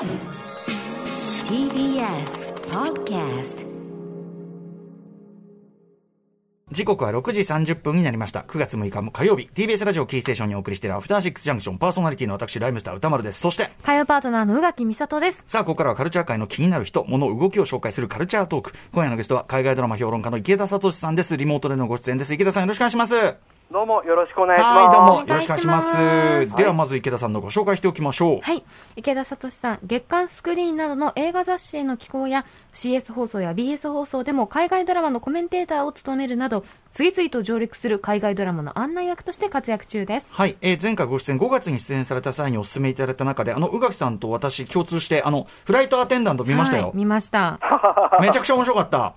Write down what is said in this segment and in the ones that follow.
TBS Podcast 時刻は6時30分になりました。9月6日も火曜日、TBS ラジオキーステーションにお送りしているアフターシックスジャンクションパーソナリティの私、ライムスター歌丸です。そして、火曜パートナーの宇垣美里です。さあ、ここからはカルチャー界の気になる人、物、動きを紹介するカルチャートーク。今夜のゲストは海外ドラマ評論家の池田聡さんです。リモートでのご出演です。池田さんよろしくお願いします。はい、どうもよろしくお願いします。どうもお願いしますよろしくお願いします。では、まず池田さんのご紹介しておきましょう。はい。池田聡さん、月刊スクリーンなどの映画雑誌への寄稿や CS 放送や BS 放送でも海外ドラマのコメンテーターを務めるなど、次々と上陸する海外ドラマの案内役として活躍中です。はい、えー前回ご出演5月に出演された際にお勧めいただいた中で、あの、宇垣さんと私共通して、あの、フライトアテンダント見ましたよはい。見ました。めちゃくちゃ面白かった。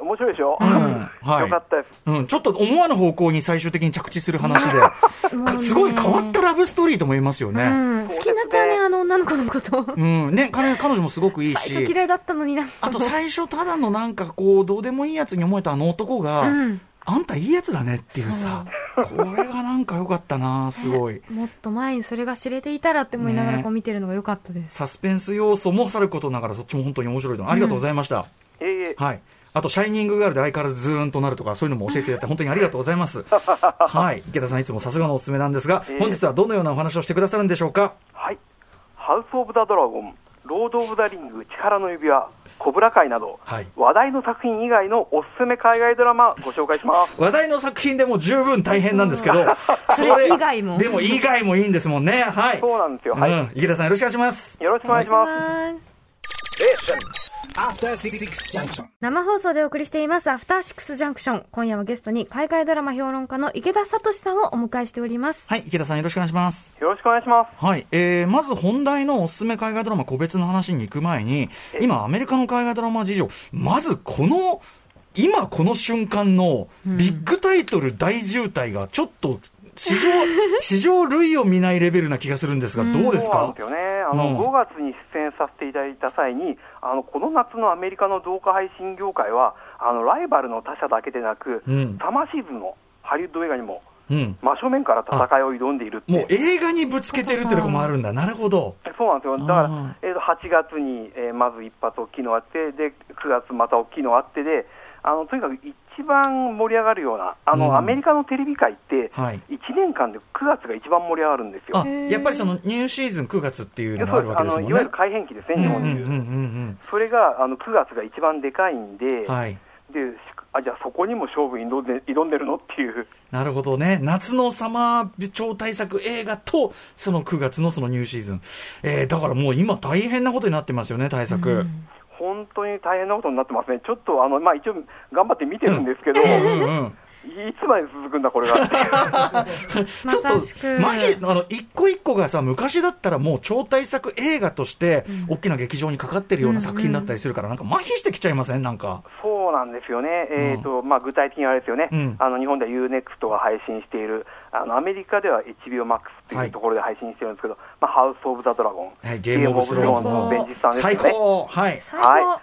面白いでしょ、んはいよかったです。うん、ちょっと思わぬ方向に最終的に着地する話で、か すごい変わったラブストーリーとも言えますようね。ん。好きになっちゃうね、あの女の子のこと。うん、ね、彼彼女もすごくいいし、最初綺麗だったのにな。あと最初ただのなんかこう、どうでもいいやつに思えたあの男が、うんあんたいいやつだねっていうさ、これがなんか良かったな、すごい。もっと前にそれが知れていたらって思いながらねこう見てるのが良かったです。サスペンス要素もさることながら、そっちも本当に面白いと。ありがとうございました。いえいえ、はい。あと、シャイニングガールで相変わらずズーンとなるとか、そういうのも教えていただいて、本当にありがとうございます。はい。池田さん、いつもさすがのおすすめなんですが、ええ本日はどのようなお話をしてくださるんでしょうか？はい。ハウス・オブ・ザ・ドラゴン、ロード・オブ・ザ・リング、力の指輪、コブラ会など、はい話題の作品以外のおすすめ海外ドラマご紹介します。話題の作品でも十分大変なんですけど、それ以外もでも以外もいいんですもんね。はい。そうなんですよ。はい。うん、池田さんよろしくお願いします。よろしくお願いします。ま生放送でお送りしています、アフターシックスジャンクション。今夜はゲストに海外ドラマ評論家の池田聡さんをお迎えしております。はい、池田さんよろしくお願いします。よろしくお願いします。はい、えー、まず本題のおすすめ海外ドラマ個別の話に行く前に、今アメリカの海外ドラマ事情、まずこの、今この瞬間のビッグタイトル大渋滞がちょっと史上、史上類を見ないレベルな気がするんですが、どうですか？そうなんですよね。あの、うん5月に出演させていただいた際に、あの、この夏のアメリカの動画配信業界は、あの、ライバルの他社だけでなく、うんサマーシーズンのハリウッド映画にもうん。真正面から戦いを挑んでいるってもう映画にぶつけてるってとこもあるんだ。なるほど。そうなんですよ、だからえー、と8月に、えーまず一発大きいのがあって、で9月また大きいのがあってで、あのとにかく一番盛り上がるような、あのうんアメリカのテレビ界って、はい1年間で9月が一番盛り上がるんですよ。あ、やっぱりそのニューシーズン9月っていうのがあるわけですもんね。あのいわゆる改変期ですね、日本でいう。うんうんうんそれがあの9月が一番でかいんで、うん。はい。でしあじゃあそこにも勝負に挑んで挑んでるのっていう、なるほどね。夏のサマー超大作映画と、その9月のそのニューシーズン。えー、だからもう今大変なことになってますよね、対策。本当に大変なことになってますね、ちょっとあの、まあ、一応、頑張って見てるんですけど、うんうん。いつまで続くんだ、これが。ちょっと、マジ、あの、一個一個がさ、昔だったらもう超大作映画として、大きな劇場にかかってるような作品だったりするから、なんか麻痺してきちゃいません？なんか。そうなんですよね、えーとまあ、具体的にあれですよね、うん。あの日本では UNEXT が配信している、あのアメリカでは HBO Max とはいいうところで配信してるんですけど、まあ、ハウス・オブ・ザ・ドラゴン、はいゲームオブスローンズののベンジスさんですね。高。はい。最高、は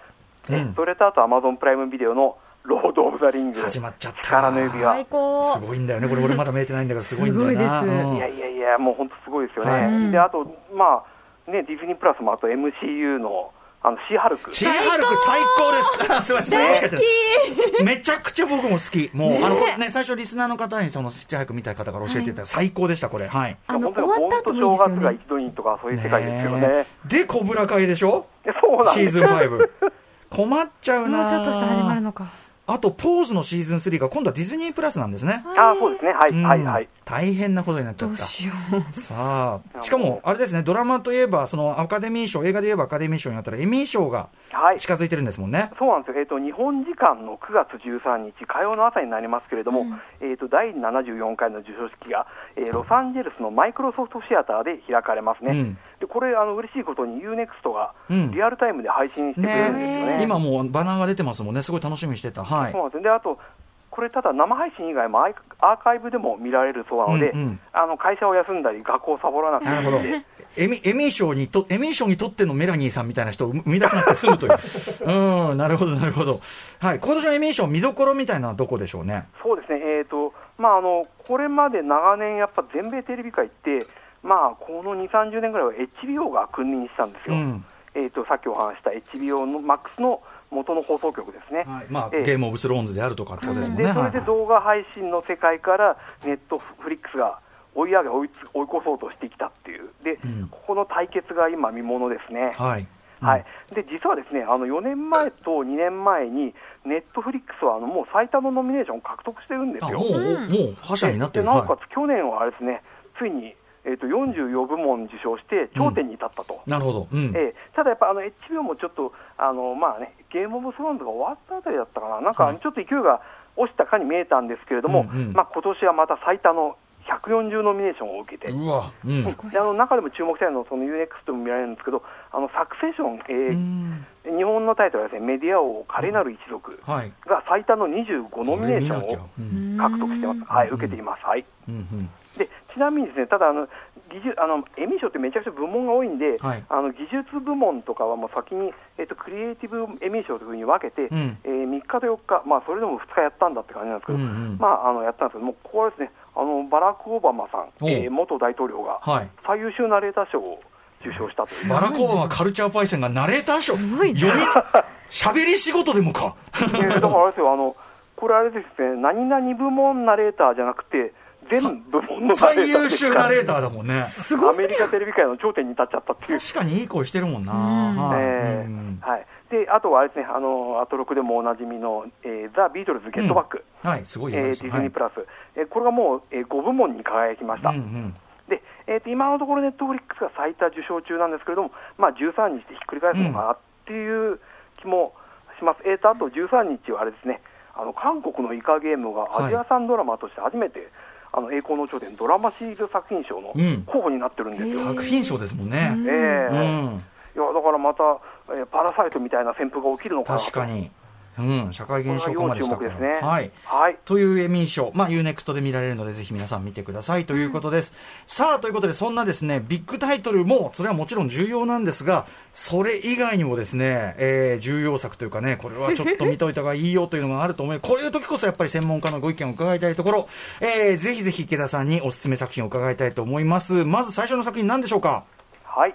うんそれとあと、アマゾンプライムビデオのロード・オブ・ザ・リング、始まっちゃった力の指最輪。高。すごいんだよね。これ俺まだ見えてないんだけど、すごいんだよな。すごいいやいやいや、もう本当すごいですよね。はいで、あと、まあ、ね、ディズニープラスもあと MCU の、あの、シーハルク。シーハルク最高です。あ すいません、すいません めちゃくちゃ僕も好き。もう、あの、ね、最初リスナーの方にその、シーハルク見たい方から教えていただいた最高でした、これ。はい。あの、本当に終わった後もいい本当正月が。一度にとか、そういう世界ですよね。ねで、コブラ会でしょ？でそうなんシーズン5。困っちゃうなもうちょっとして始まるのか。あと、ポーズのシーズン3が今度はディズニープラスなんですね。あそうですね、はい、うんはい、はい。大変なことになっちゃどうった。しよう。さあ、しかも、あれですね、ドラマといえば、そのアカデミー賞、映画で言えばアカデミー賞になったらエミー賞がはい。近づいてるんですもんね。そうなんですよ、えーと、日本時間の9月13日、火曜の朝になりますけれども、えー、と第74回の授賞式が、えーロサンゼルスのマイクロソフトシアターで開かれますね、うんでこれ、あの嬉しいことに UNEXT がうんリアルタイムで配信してくれるんですよね。ね今もうバナーが出てますもんね、すごい楽しみにしてた。はいそう。なんですよであとこれ、ただ生配信以外もアーカイブでも見られるそうなので、うんうんあの会社を休んだり、学校をサボらなくてなるほど。エミエミー賞にと、エミー賞にとってのメラニーさんみたいな人を生み出さなくて済むという。うん、なるほど、なるほど。はい。今年のエミー賞見どころみたいなのはどこでしょうね？そうですね、えーとまあ、あのこれまで長年、やっぱ全米テレビ界って、まあ、この2、30年ぐらいは HBO が君臨したんですよ、うんえー、とさっきお話しした HBO の MAX の元の放送局ですね。はいまあ、ええゲームオブスローンズであるとかってことですもんね。でそれではい動画配信の世界からネットフリックスが追い上げ追いつ、追い越そうとしてきたっていう、で、うんここの対決が今、見ものですね。はい。はい、で実はですねあの4年前と2年前に、ネットフリックスはあのもう最多のノミネーションを獲得してるんですあ、よ。もう、もう、覇者になってる。でなおかはつ、去年はあれですね、ついに、えー、と44部門受賞して、頂点に立ったと。い。なるほど。うん。ええただやっぱあの HBO もちょっとあの、まあね、ゲームオブスローンズが終わったあたりだったかな、なんかはいちょっと勢いが落ちたかに見えたんですけれども、うんうんまあ今年はまた最多の140ノミネーションを受けて、うん。であの中でも注目したいのは、その UNEXT でも見られるんですけど、あのサクセション、えーうん日本のタイトルはですね、メディア王、華麗なる一族はい。が最多の25ノミネーションをうん獲得してます、はい、受けています。はいうんうん。でちなみにですね、ただあの技術あの、エミー賞ってめちゃくちゃ部門が多いんで、はいあの技術部門とかはもう先に、えっとクリエイティブエミー賞というふうに分けて、うんえー3日と4日、まあ、それでも2日やったんだって感じなんですけど、うんうんまあ、あのやったんですけど、もうここはですね、あのバラク・オバマさん、えー元大統領がはい。最優秀ナレーター賞を受賞したという。バラコーバマカルチャーパイセンがナレーター賞。ごいな読み、喋り仕事でもか。えーだからあれですよ、あのこれあれですね、何々部門ナレーターじゃなくて、全部最優秀ナレータターだもんね。ーアメリカテレビ界の頂点に立っちゃったっていう。確かにいい声してるもんな。うん。はい。であとはあれですね、あのアトロクでもおなじみの、えーザ・ビートルズ・ゲットバック、はい、すごいえーディズニープラス、えーこれがもう、え5部門に輝きました。はいうんうん。でえーと今のところ、ネットフリックスが最多受賞中なんですけれども、まあ、13日でひっくり返すのかなっていう気もします、えーとあと13日はあれですね、あの韓国のイカゲームがはいアジア産ドラマとして初めて、あの栄光の頂点、ドラマシリーズ作品賞のうん候補になってるんですよ。作品賞ですもんね。えうん。えいやだからまた、えーパラサイトみたいな旋風が起きるのかなと確かに。うん、社会現象化までしたから。ねはい。はいというエミー賞、まあ、UNEXT で見られるので、ぜひ皆さん見てくださいということです。さあ、ということで、そんなですね、ビッグタイトルも、それはもちろん重要なんですが、それ以外にもですね、えー重要作というかね、これはちょっと見といた方がいいよというのがあると思う。こういう時こそやっぱり専門家のご意見を伺いたいところ、えーぜひぜひ池田さんにおすすめ作品を伺いたいと思います。まず最初の作品何でしょうか？はい、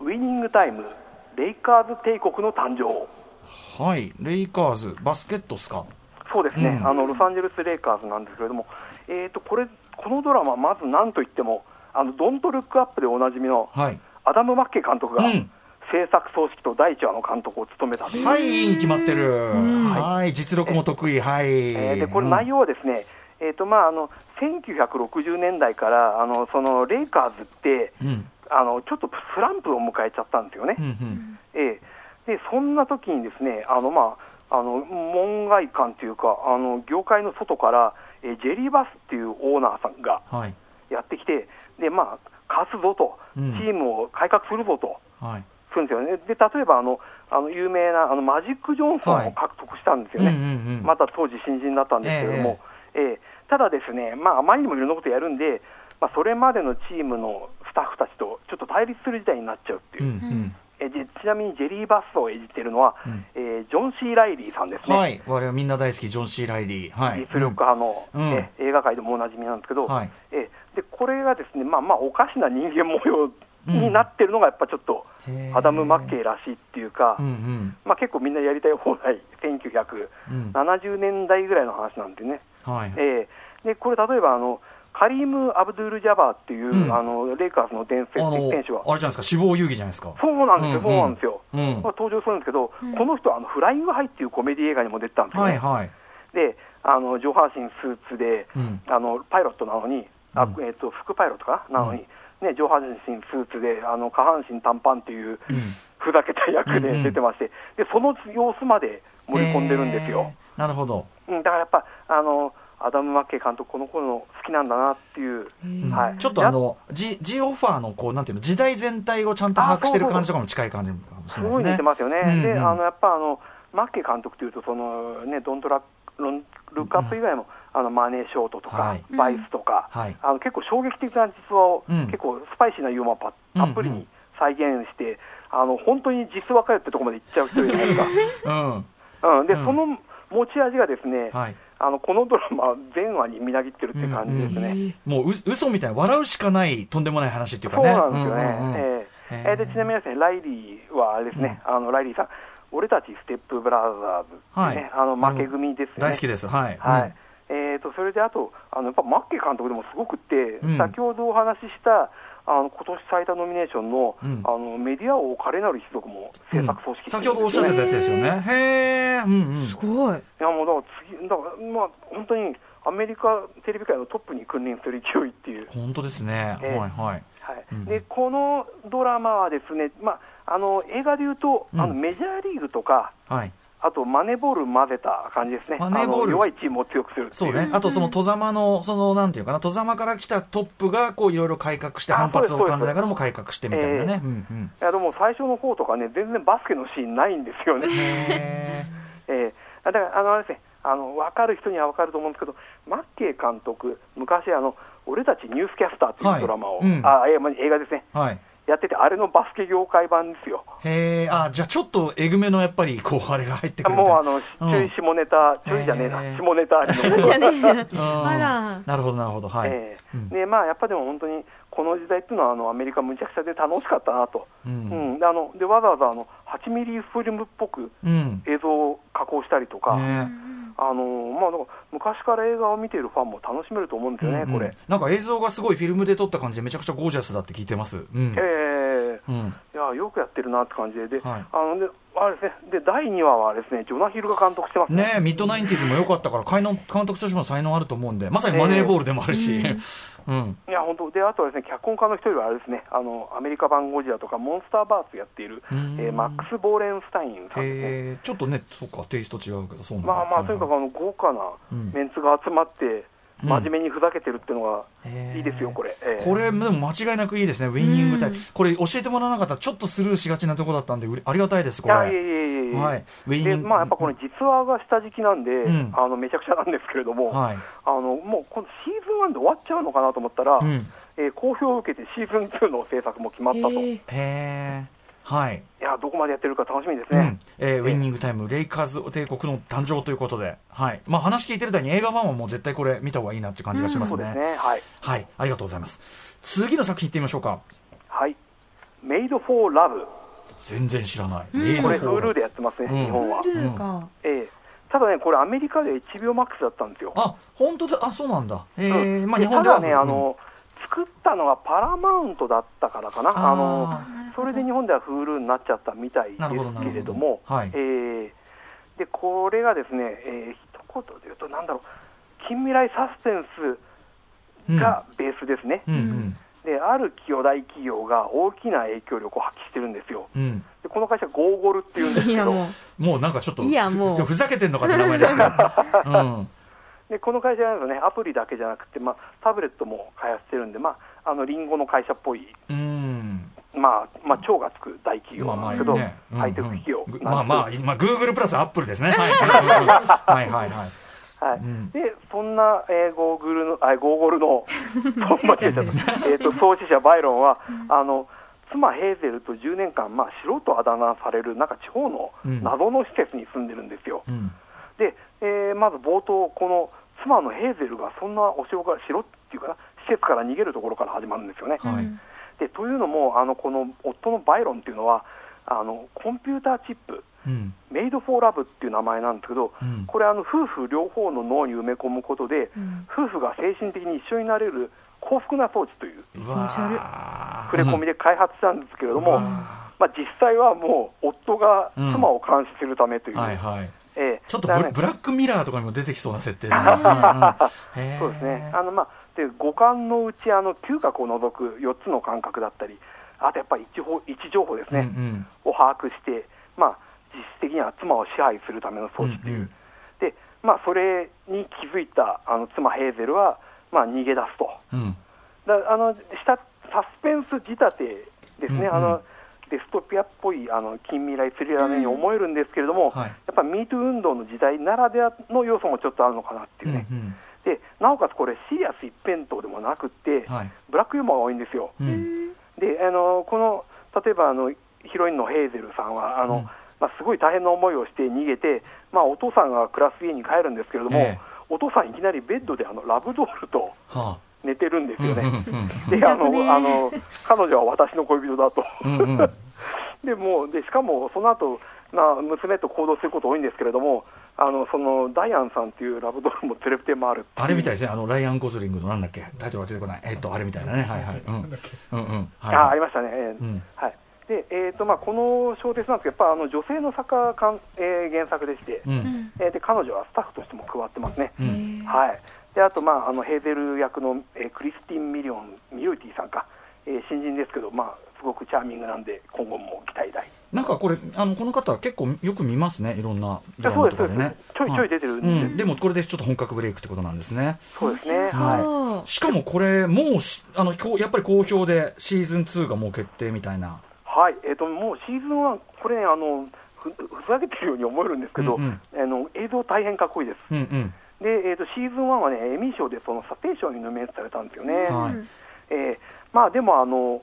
ウィニングタイム、レイカーズ帝国の誕生。はい、レイカーズ、バスケットっすか？そうですね、うんあのロサンゼルス・レイカーズなんですけれども、えー、とこれこのドラマ、まずなんといっても、あのドント・ルック・アップでおなじみのはい。アダム・マッケイ監督が、うん制作総指揮と第1話の監督を務めたはい、決まってる。んはい、実力も得意。はい。えーでこれ、内容はですね、えーとまあ、あの1960年代からあのそのレイカーズって、うん。うん。あのちょっとスランプを迎えちゃったんですよね。うんうん。ええ、でそんな時にですねあの、まあ、あの門外観というかあの業界の外から、えージェリーバスっていうオーナーさんがはい。やってきてで、まあ、勝つぞと、うん。チームを改革するぞとはい。するんですよね。で例えばあのあの有名なあのマジック・ジョンソンを獲得したんですよね、うんうんうんまた当時新人だったんですけれども、ええただですね、まあ、あまりにもいろんなことやるんで、まあ、それまでのチームのスタッフたちとちょっと対立する事態になっちゃうっていう。う。んえでちなみにジェリー・バスを演じているのは、うんえージョン・シー・ライリーさんですうん。ね、はい。我々みんな大好き、ジョン・シー・ライリー。はい。実力派の、うんえ映画界でもおなじみなんですけど、はいえでこれがですね、まあ、まあおかしな人間模様になってるのが、やっぱちょっとアダム・マッケイらしいっていうか、うんうん。まあ、結構みんなやりたい放題、1970年代ぐらいの話なんでね。はい。えーでこれ、例えばあのカリーム・アブドゥール・ジャバーっていう、うん。あのレイカーズの伝説あの、あれ選手は。じゃ、ないですか、死亡遊戯じゃないですか。そうなんですよ、うんそうなんですよ、うん。まあ登場するんですけど、この人はあのフライング・ハイっていうコメディ映画にも出てたんですよ。ね、はいはい。であの上半身スーツで、うん。あのパイロットなのに、あうん。えっと副パイロットかなのに、ね、上半身スーツであの下半身短パンっていう、うん。ふざけた役うんうん。で出てまして、でその様子まで盛り込んでるんですよ。へー。なるほど。うん、だからやっぱあのアダム・マッケイ監督、この頃の好きなんだなっていう、はい、ちょっとあの、G、G オファーの、こう、なんていうの、時代全体をちゃんと把握してる感じとかも近い感じかもしすれないですね。ごい似てますよね、うんうん。であのやっぱあのマッケイ監督というと、そのね、ドントラロンルックアップ以外も、あのマネーショートとか、はい。バイスとか、はい。あの結構衝撃的な実話を、うん。結構スパイシーなユーモアパたっぷりうんうん。に再現して、あの本当に実話かよってところまで行っちゃう人じゃないですか。うん。うん、で、うん。その持ち味がですね、はい。あのこのドラマ、全話にみなぎってるって感じですね。もうう嘘みたいな笑うしかないとんでもない話っていうかそうねなんですよね。うんうんうん。ええ。へえ。ーでちなみにですね、ライリーはあれですね、あのライリーさん、俺たちステップブラザーズね、はい。あの負け組ですよね。大好きですはいはい。うん。えー、とそれであと、あのやっぱマッケ監督でもすごくって、うん。先ほどお話しした、あの今年最多ノミネーションの,、うん。あのメディア王華麗なる一族も制作組織、うん。先ほどおっしゃってたやつですよね。へえうんうん。すごい。いやもうだから次、だからまあ、本当にアメリカテレビ界のトップに君臨する勢いっていう。本当ですね、ええ。はいはい。はい。うん。でこのドラマはですね、まあ、あの映画でいうと、うん。あのメジャーリーグとか、はいあとマネーボール混ぜた感じですね、マネーボール。あの弱いチームを強くするっていう。そうね、あとその戸様の、そのなんていうかな、戸様から来たトップがこういろいろ改革して、あ反発を感じながらも改革してみたいなね。ええ。うんうん。いやでも最初の方とかね、全然バスケのシーンないんですよね。へ えーだから、あのあれですね、あの分かる人には分かると思うんですけど、マッケイ監督、昔あの、俺たちニュースキャスターっていうドラマを、はい。うん。あ映画ですね、ーはい。やってて、あれのバスケ業界版ですよ。へえ、あ、じゃあちょっとえぐめのやっぱり、こう、あれが入ってくる。もうあの、ちょい下ネタ、ちょいじゃねえな、下ネタありのちょいじゃねえや。うんあら。なるほど、なるほど。はい。でまあ、やっぱでも本当にこの時代っていうのはあのアメリカむちゃくちゃで楽しかったなと、ううんんであのでわざわざあの8ミリフィルムっぽくうん。映像を加工したりとか、ねあのまあ、昔から映画を見ているファンも楽しめると思うんですよね、うんうんこれ。なんか映像がすごいフィルムで撮った感じでめちゃくちゃゴージャスだって聞いてます。うん。ええうん。いやよくやってるなって感じで、ではいあのであれですねで第2話はですねジョナヒルが監督してますねミッドナインティーズも良かったから、監督としても才能あると思うんで、まさにマネーボールでもあるし。うん。いや本当であとはですね脚本家の一人はあれですねあのアメリカ版ゴジラとかモンスターバースやっている、うん。えーマックス・ボーレンスタインさんですね。ちょっとね、そうか、テイスト違うけど、そうなんだ。まあまあ、とにかくあの豪華なうんメンツが集まって、うん。真面目にふざけてるっていうのへがー。いいですよ、これ。ええ。これ、でも間違いなくいいですね、ウィニングタイム。うん。これ、教えてもらわなかったら、ちょっとスルーしがちなところだったんで、ありがたいです、こいやいやいれ。やいやいやはいでまあ、やっぱこの実話が下敷きなんで、んあのめちゃくちゃなんですけれども、はい。あのもうこのシーズン1で終わっちゃうのかなと思ったら、うん。えー好評を受けてシーズン2の制作も決まったと、いへえへえ。はい。やどこまでやってるか楽しみですねうん。えーウィニングタイム、レイカーズ帝国の誕生ということで、はい。まあ話聞いてる間に映画ファンはもう絶対これ見た方がいいなっていう感じがしますね。そうですね、はい、はい。ありがとうございます。次の作品いってみましょうか。はい、メイド・フォー・ラブ、全然知らない。うん。これ、フォー Hulu でやってますね、うん。日本は。ルーか。ええ。ただね、これ、アメリカで HBO Max だったんですよ。あ、本当だ。あ、そうなんだ。え。ーうん。まあ日本では。ただね、あの、作ったのがパラマウントだったからかな、あのそれで日本では Hulu になっちゃったみたいですけれども、はい。えーでこれがですね、えー一言で言うと、なんだろう、近未来サスペンうん。スがベースですね、うんうん。である巨大企業が大きな影響力を発揮してるんですよ、うん。でこの会社、ゴーゴルっていうんですけど、もう。もうなんかちょっと、いやもうふふざけてんのかって名前ですけど。うん。でこの会社はですね、アプリだけじゃなくて、まあ、タブレットも開発してるんで、まあ、あのリンゴの会社っぽい、うん。まあ、まあ、超がつく大企業なんですけど、ねうんハイテク企業まあまあ、まあ、グーグルプラスアップルですね。はい。はいはいはい。はいうんでそんな、えーゴーグルのあゴーゴルの えっと創始者バイロンは、あの妻ヘーゼルと10年間、まあ、素人あだ名されるなんか地方のうん謎の施設に住んでるんですよ、うん。で、えーまず冒頭、この妻のヘーゼルがそんなお城から城っていうかな施設から逃げるところから始まるんですよね。はい。でというのもあのこの夫のバイロンっていうのはあのコンピューターチップうん。メイド・フォー・ラブっていう名前なんですけど、うん。これあの、夫婦両方の脳に埋め込むことで、うん。夫婦が精神的に一緒になれる幸福な装置という触れ込みで開発したんですけれども、うん。まあ、実際はもう夫が妻を監視するためという、はいはい。ええ。ちょっとブブラックミラーとかにも出てきそうな設定 そうですね、あのまあ、で五感のうちあの嗅覚を除く4つの感覚だったり、あとやっぱり位置情報ですね、うんうん。を把握して、まあ、実質的には妻を支配するための装置という、うんうん。でまあ、それに気づいたあの妻ヘーゼルは、まあ、逃げ出すと。うん。だあのしたサスペンス仕立てですね、うんうん。あのデストピアっぽいあの近未来スリラーのように思えるんですけれども、はい。やっぱ MeToo 運動の時代ならではの要素もちょっとあるのかなっていうね、うんうん。でなおかつこれ、シリアス一辺倒でもなくって、はい。ブラックユーモアが多いんですよ。うん。であのこの例えばあのヒロインのヘーゼルさんはあの、うんまあ、すごい大変な思いをして逃げて、まあ、お父さんが暮らす家に帰るんですけれども、ええお父さんいきなりベッドであのラブドールとは寝てるんですよね。うんで、あの、あの、彼女は私の恋人だと。で、もう、で、しかも、その後、まあ、娘と行動すること多いんですけれども、あの、その、ダイアンさんっていうラブドールも連れて回る。あれみたいですね、あの、ライアン・ゴズリングのなんだっけ、タイトルが出てこない。えっと、あれみたいなね。はいはい。うん。うんうん。はい。あありましたね。えーうんはい。で、えーとまあ、この小説なんですけど、やっぱあの女性の作家かん、えー原作でして、うん。えーで彼女はスタッフとしても加わってますね。うん。はい、であと、まあ、あのヘーゼル役の、えークリスティン・ミリオンミリオティさんか、えー新人ですけど、まあ、すごくチャーミングなんで、今後も期待大。なんかこれ、あの、この方結構よく見ますね、いろんなドラそうです、そうで。マとかですね。ちょいちょい出てるんで、うん。でもこれでちょっと本格ブレイクってことなんですね。そうですね。はいしかもこれ、もうし、あの、こうやっぱり好評でシーズン2がもう決定みたいな。はいえー、ともうシーズン1、これね、あのふふざけてるように思えるんですけど、うんうんあの映像大変かっこいいです。うんうん。で、えー、とシーズン1はね、エミー賞でその査定賞にノミネートされたんですよね。はい。えーまあでもあの、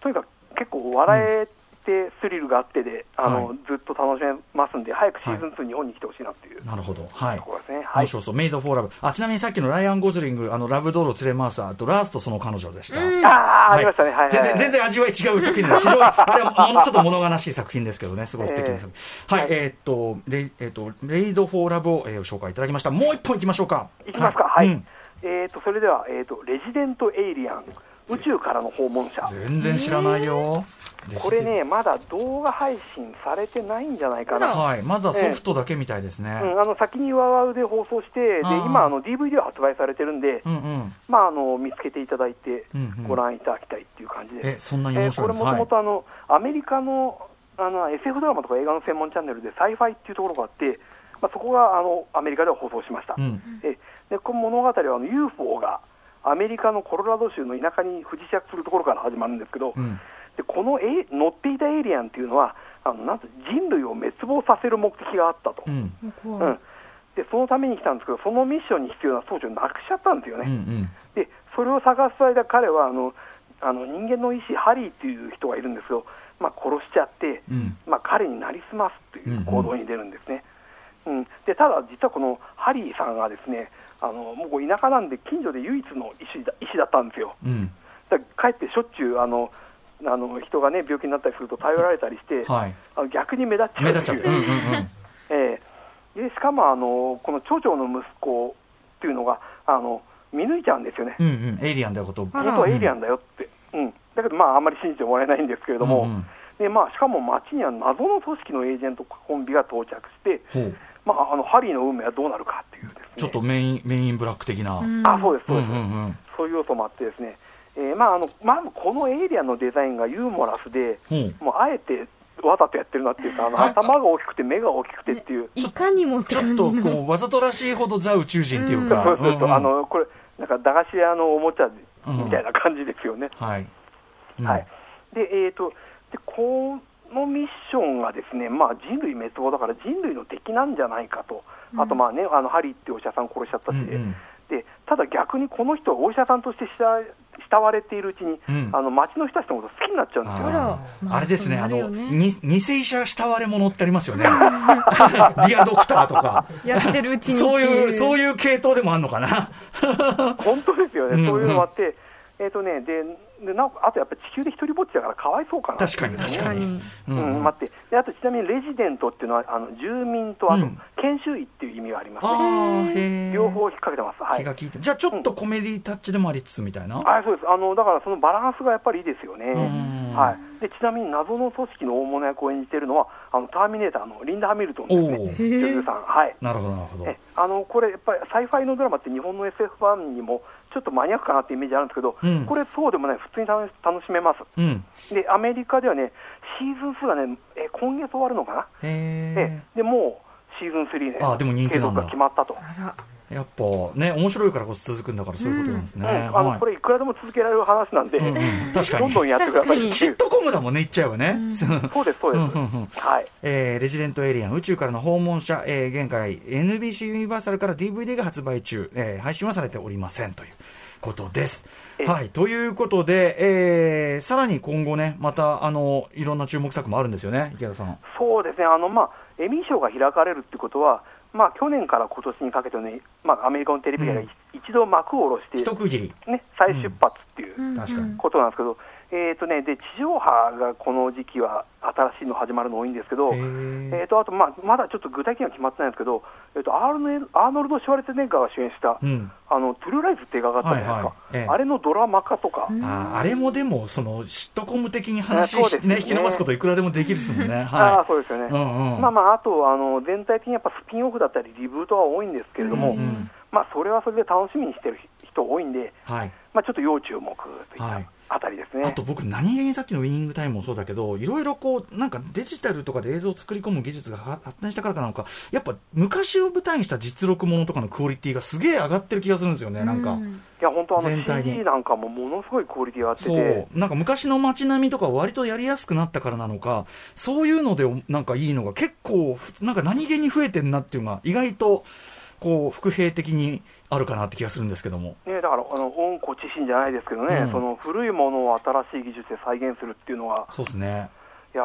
とにかく結構笑えてスリルがあってで、あのはいずっと楽しめますんで、早くシーズン2、日本に来てほしいなっていうとなるほど。はい。ころですね。はい、面白そう。メイドフォーラブ。あ、ちなみにさっきのライアン・ゴズリング、あの、ラブドールを連れ回すあと、ラストその彼女でした。ああ、ありましたね、はい、はい全然、全然味わい違う作品で、非常に、あれはもうちょっと物悲しい作品ですけどね、すごい素敵な作品。はい、えーっと、レイ、えーっと、レイド・フォー・ラブを、えー紹介いただきました。もう一本いきましょうか。いきますか、はい。うんえー、とそれでは、えーと、レジデント・エイリアン、宇宙からの訪問者。全然知らないよ。これね、まだ動画配信されてないんじゃないかな。はい、まだソフトだけみたいですね。うん、あの先にワウワウで放送して、で今あの、DVD は発売されてるんで、うんうん。まあ、あの見つけていただいてうんうん、ご覧いただきたいっていう感じです。え、そんなに面白いですえーこれもともとあの、アメリカのあの SF ドラマとか映画の専門チャンネルでサイファイっていうところがあって、まあ、そこがあのアメリカでは放送しました、うんえでこの物語はあの UFO がアメリカのコロラド州の田舎に不時着するところから始まるんですけど、うん。でこのエイ乗っていたエイリアンっていうのはあのなんと人類を滅亡させる目的があったと、うん。もうんでそのために来たんですけどそのミッションに必要な装置をなくしちゃったんですよね。うんうん。でそれを探す間、彼はあのあの人間の医師、ハリーっていう人がいるんですけど、まあ、殺しちゃって、うんまあ、彼になりすますという行動に出るんですね。うんでただ、実はこのハリーさんがですねあのもう田舎なんで、近所で唯一の医師だ医師だったんですよ。うん。だかえってしょっちゅうあのあの人がね病気になったりすると頼られたりして、はい。あの逆に目立っちゃ目うという立っちゃう。うんうんうん。えしかもあのこの町長の息子っていうのがあの見抜いちゃうんですよね。うんうん。エイリアンだこと。あら本当はエイリアンだよって、うん、だけど、まあ、あんまり信じてもらえないんですけれども、うんうんでまあ、しかも街には謎の組織のエージェントコンビが到着して。まあ、あのハリーの運命はどうなるかっていうです、ね、ちょっとメイン、メインブラック的な。うんあそうです、そうです、うんうんうん。そういう要素もあって、ですね、えーまあ、あのまずこのエイリアンのデザインがユーモラスで、ほう。もうあえてわざとやってるなっていうか、あのあ 頭が大きくて、目が大きくてっていう。いかにもちょっとこう、わざとらしいほどザ宇宙人っていうか。そうそうそう、んんあのこれ、なんか駄菓子屋のおもちゃみたいな感じですよね。はい。うんはい、で、えーとで、このミッションがですね、まあ、人類滅亡だから人類の敵なんじゃないかと、あと、まあね、あのハリーってお医者さん殺しちゃったし。で、うんうん。でただ逆にこの人はお医者さんとして慕慕われているうちに、うん。あの街の人たちのこと好きになっちゃうんですよ。あら。あまああれですね、あの、に偽医者慕われ者ってありますよね。ディアドクターとか。やってるうちにそういう、そうういう系統でもあるのかな。本当ですよね、うんうん。そういうのもあって、えーとね、ででなおあとやっぱり地球で一人ぼっちだからかわいそうかな。確かに確かに。ううん待って。であとちなみにレジデントっていうのはあの住民とあとうん。研修医っていう意味がありますああね、ー、へえ。両方引っ掛けてます、はい。気が利いて。じゃあちょっとコメディタッチでもありつつみたいな。はい、そうです。あのだからそのバランスがやっぱりいいですよね、んはい、でちなみに謎の組織の大物役を演じているのは、あのターミネーターのリンダ・ハミルトンですね、女優さん、はい、なるほど、なるほど。え。あのこれ、やっぱりサイファイのドラマって日本の SF ファンにもちょっとマニアックかなってイメージあるんですけど、うんこれ、そうでもない、普通に楽しめます。うん。で、アメリカではね、シーズン2がね、え今月終わるのかな、へえでもうシーズン3ね、あでも人気なんだ継続が決まったと。やっぱね、面白いからこそ続くんだからそういうことなんですね。うん。あのはい。これ、いくらでも続けられる話なんで、確かに。どんどんやってください。シットコムだもんね、言っちゃえばね。そうです、そうです。はい。えーレジデントエイリアン宇宙からの訪問者、えー現在 NBC ユニバーサルから DVD が発売中、えー配信はされておりませんということです。ええ。はい。ということで、えーさらに今後ね、また、あの、いろんな注目作もあるんですよね、池田さん。そうですね、あのまあ、エミー賞が開かれるってことは、まあ、去年から今年にかけてね、まあ、アメリカのテレビがうん一度幕を下ろして、一区切り。ね、再出発っていううん確かにことなんですけど、えーとね、で地上波がこの時期は新しいの始まるの多いんですけど、へえーーとあと、まあ、まだちょっと具体的には決まってないんですけど、えー、とアーノルアーノルド・シュワルツェネッガーが主演した、うん。あのトゥルーライズって映画があったじゃないですか、はいはい。ええ。あれのドラマ化とか、うん。あーあれもでも、その、シットコム的に話あそうですね。ね、引き伸ばすこといくらでもできるですもんね。ああはそうですよね、い。うんうん。まあまあ、あとあの全体的にやっぱスピンオフだったり、リブートは多いんですけれども、うんうん。まあ、それはそれで楽しみにしてる人多いんで、はい。まあ、ちょっと要注目といったはいあたりですね。あと僕、何気にさっきのウィニングタイムもそうだけど、いろいろこう、なんかデジタルとかで映像を作り込む技術が発展したからかなのか、やっぱ昔を舞台にした実録ものとかのクオリティがすげえ上がってる気がするんですよね、なんか。うんいや、本当あの全体に CD なんかもものすごいクオリティがあってそて、う。なんか昔の街並みとか割とやりやすくなったからなのか、そういうのでなんかいいのが結構、ふなんか何気に増えてんなっていうのが意外と、こう、副兵的にあるかなって気がするんですけども。ね、だから、あの、温故知新じゃないですけどね、うんその古いものを新しい技術で再現するっていうのは、そうですね。いや、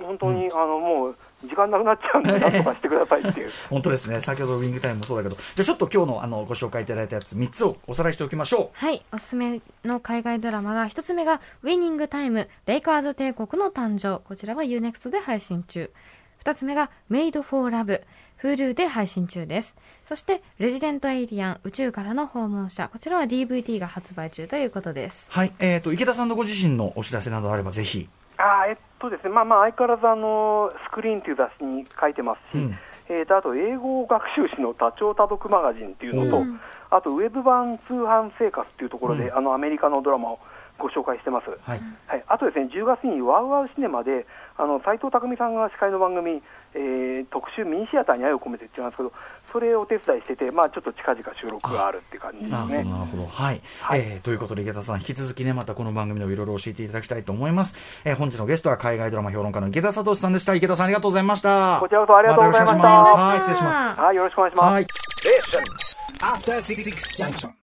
本当に、あの、もう、時間なくなっちゃうんで、なんとかしてくださいっていう。本当ですね。先ほどのウィングタイムもそうだけど。じゃあちょっと今日のあのご紹介いただいたやつ3つをおさらいしておきましょはい。おすすめの海外ドラマが、一つ目が、ウィニングタイム、レイカーズ帝国の誕生。こちらは UNEXT で配信中。二つ目が、メイドフォーラブ、Hulu で配信中です。そして、レジデントエイリアン、宇宙からの訪問者。こちらは DVD が発売中ということです。う。はい。えっ、と、池田さんのご自身のお知らせなどあればぜひ。あーえっとですね、まあまあ、相変わらずあの、スクリーンという雑誌に書いてますし、うんえーとあと、英語学習誌の多聴多読マガジンっていうのと、うんあと、ウェブ版通販生活っていうところで、うんあの、アメリカのドラマをご紹介してます。はい。はい、あとですね、10月にワウワウシネマで、あの斉藤匠さんが司会の番組、えー特集ミニシアターに愛を込めてって言うんですけど、それをお手伝いしてて、まあ、ちょっと近々収録があるっていう感じですなるほど、ね。なるほど。はい。はいえーということで、池田さん、引き続きね、またこの番組でもいろいろ教えていただきたいと思います。えー本日のゲストは海外ドラマ評論家の池田聡さんでした。池田さん、ありがとうございました。こちらこそありがとうございましたたよろしくお願いしますはい、失礼します。はい、よろしくお願いします。はい。After Junction.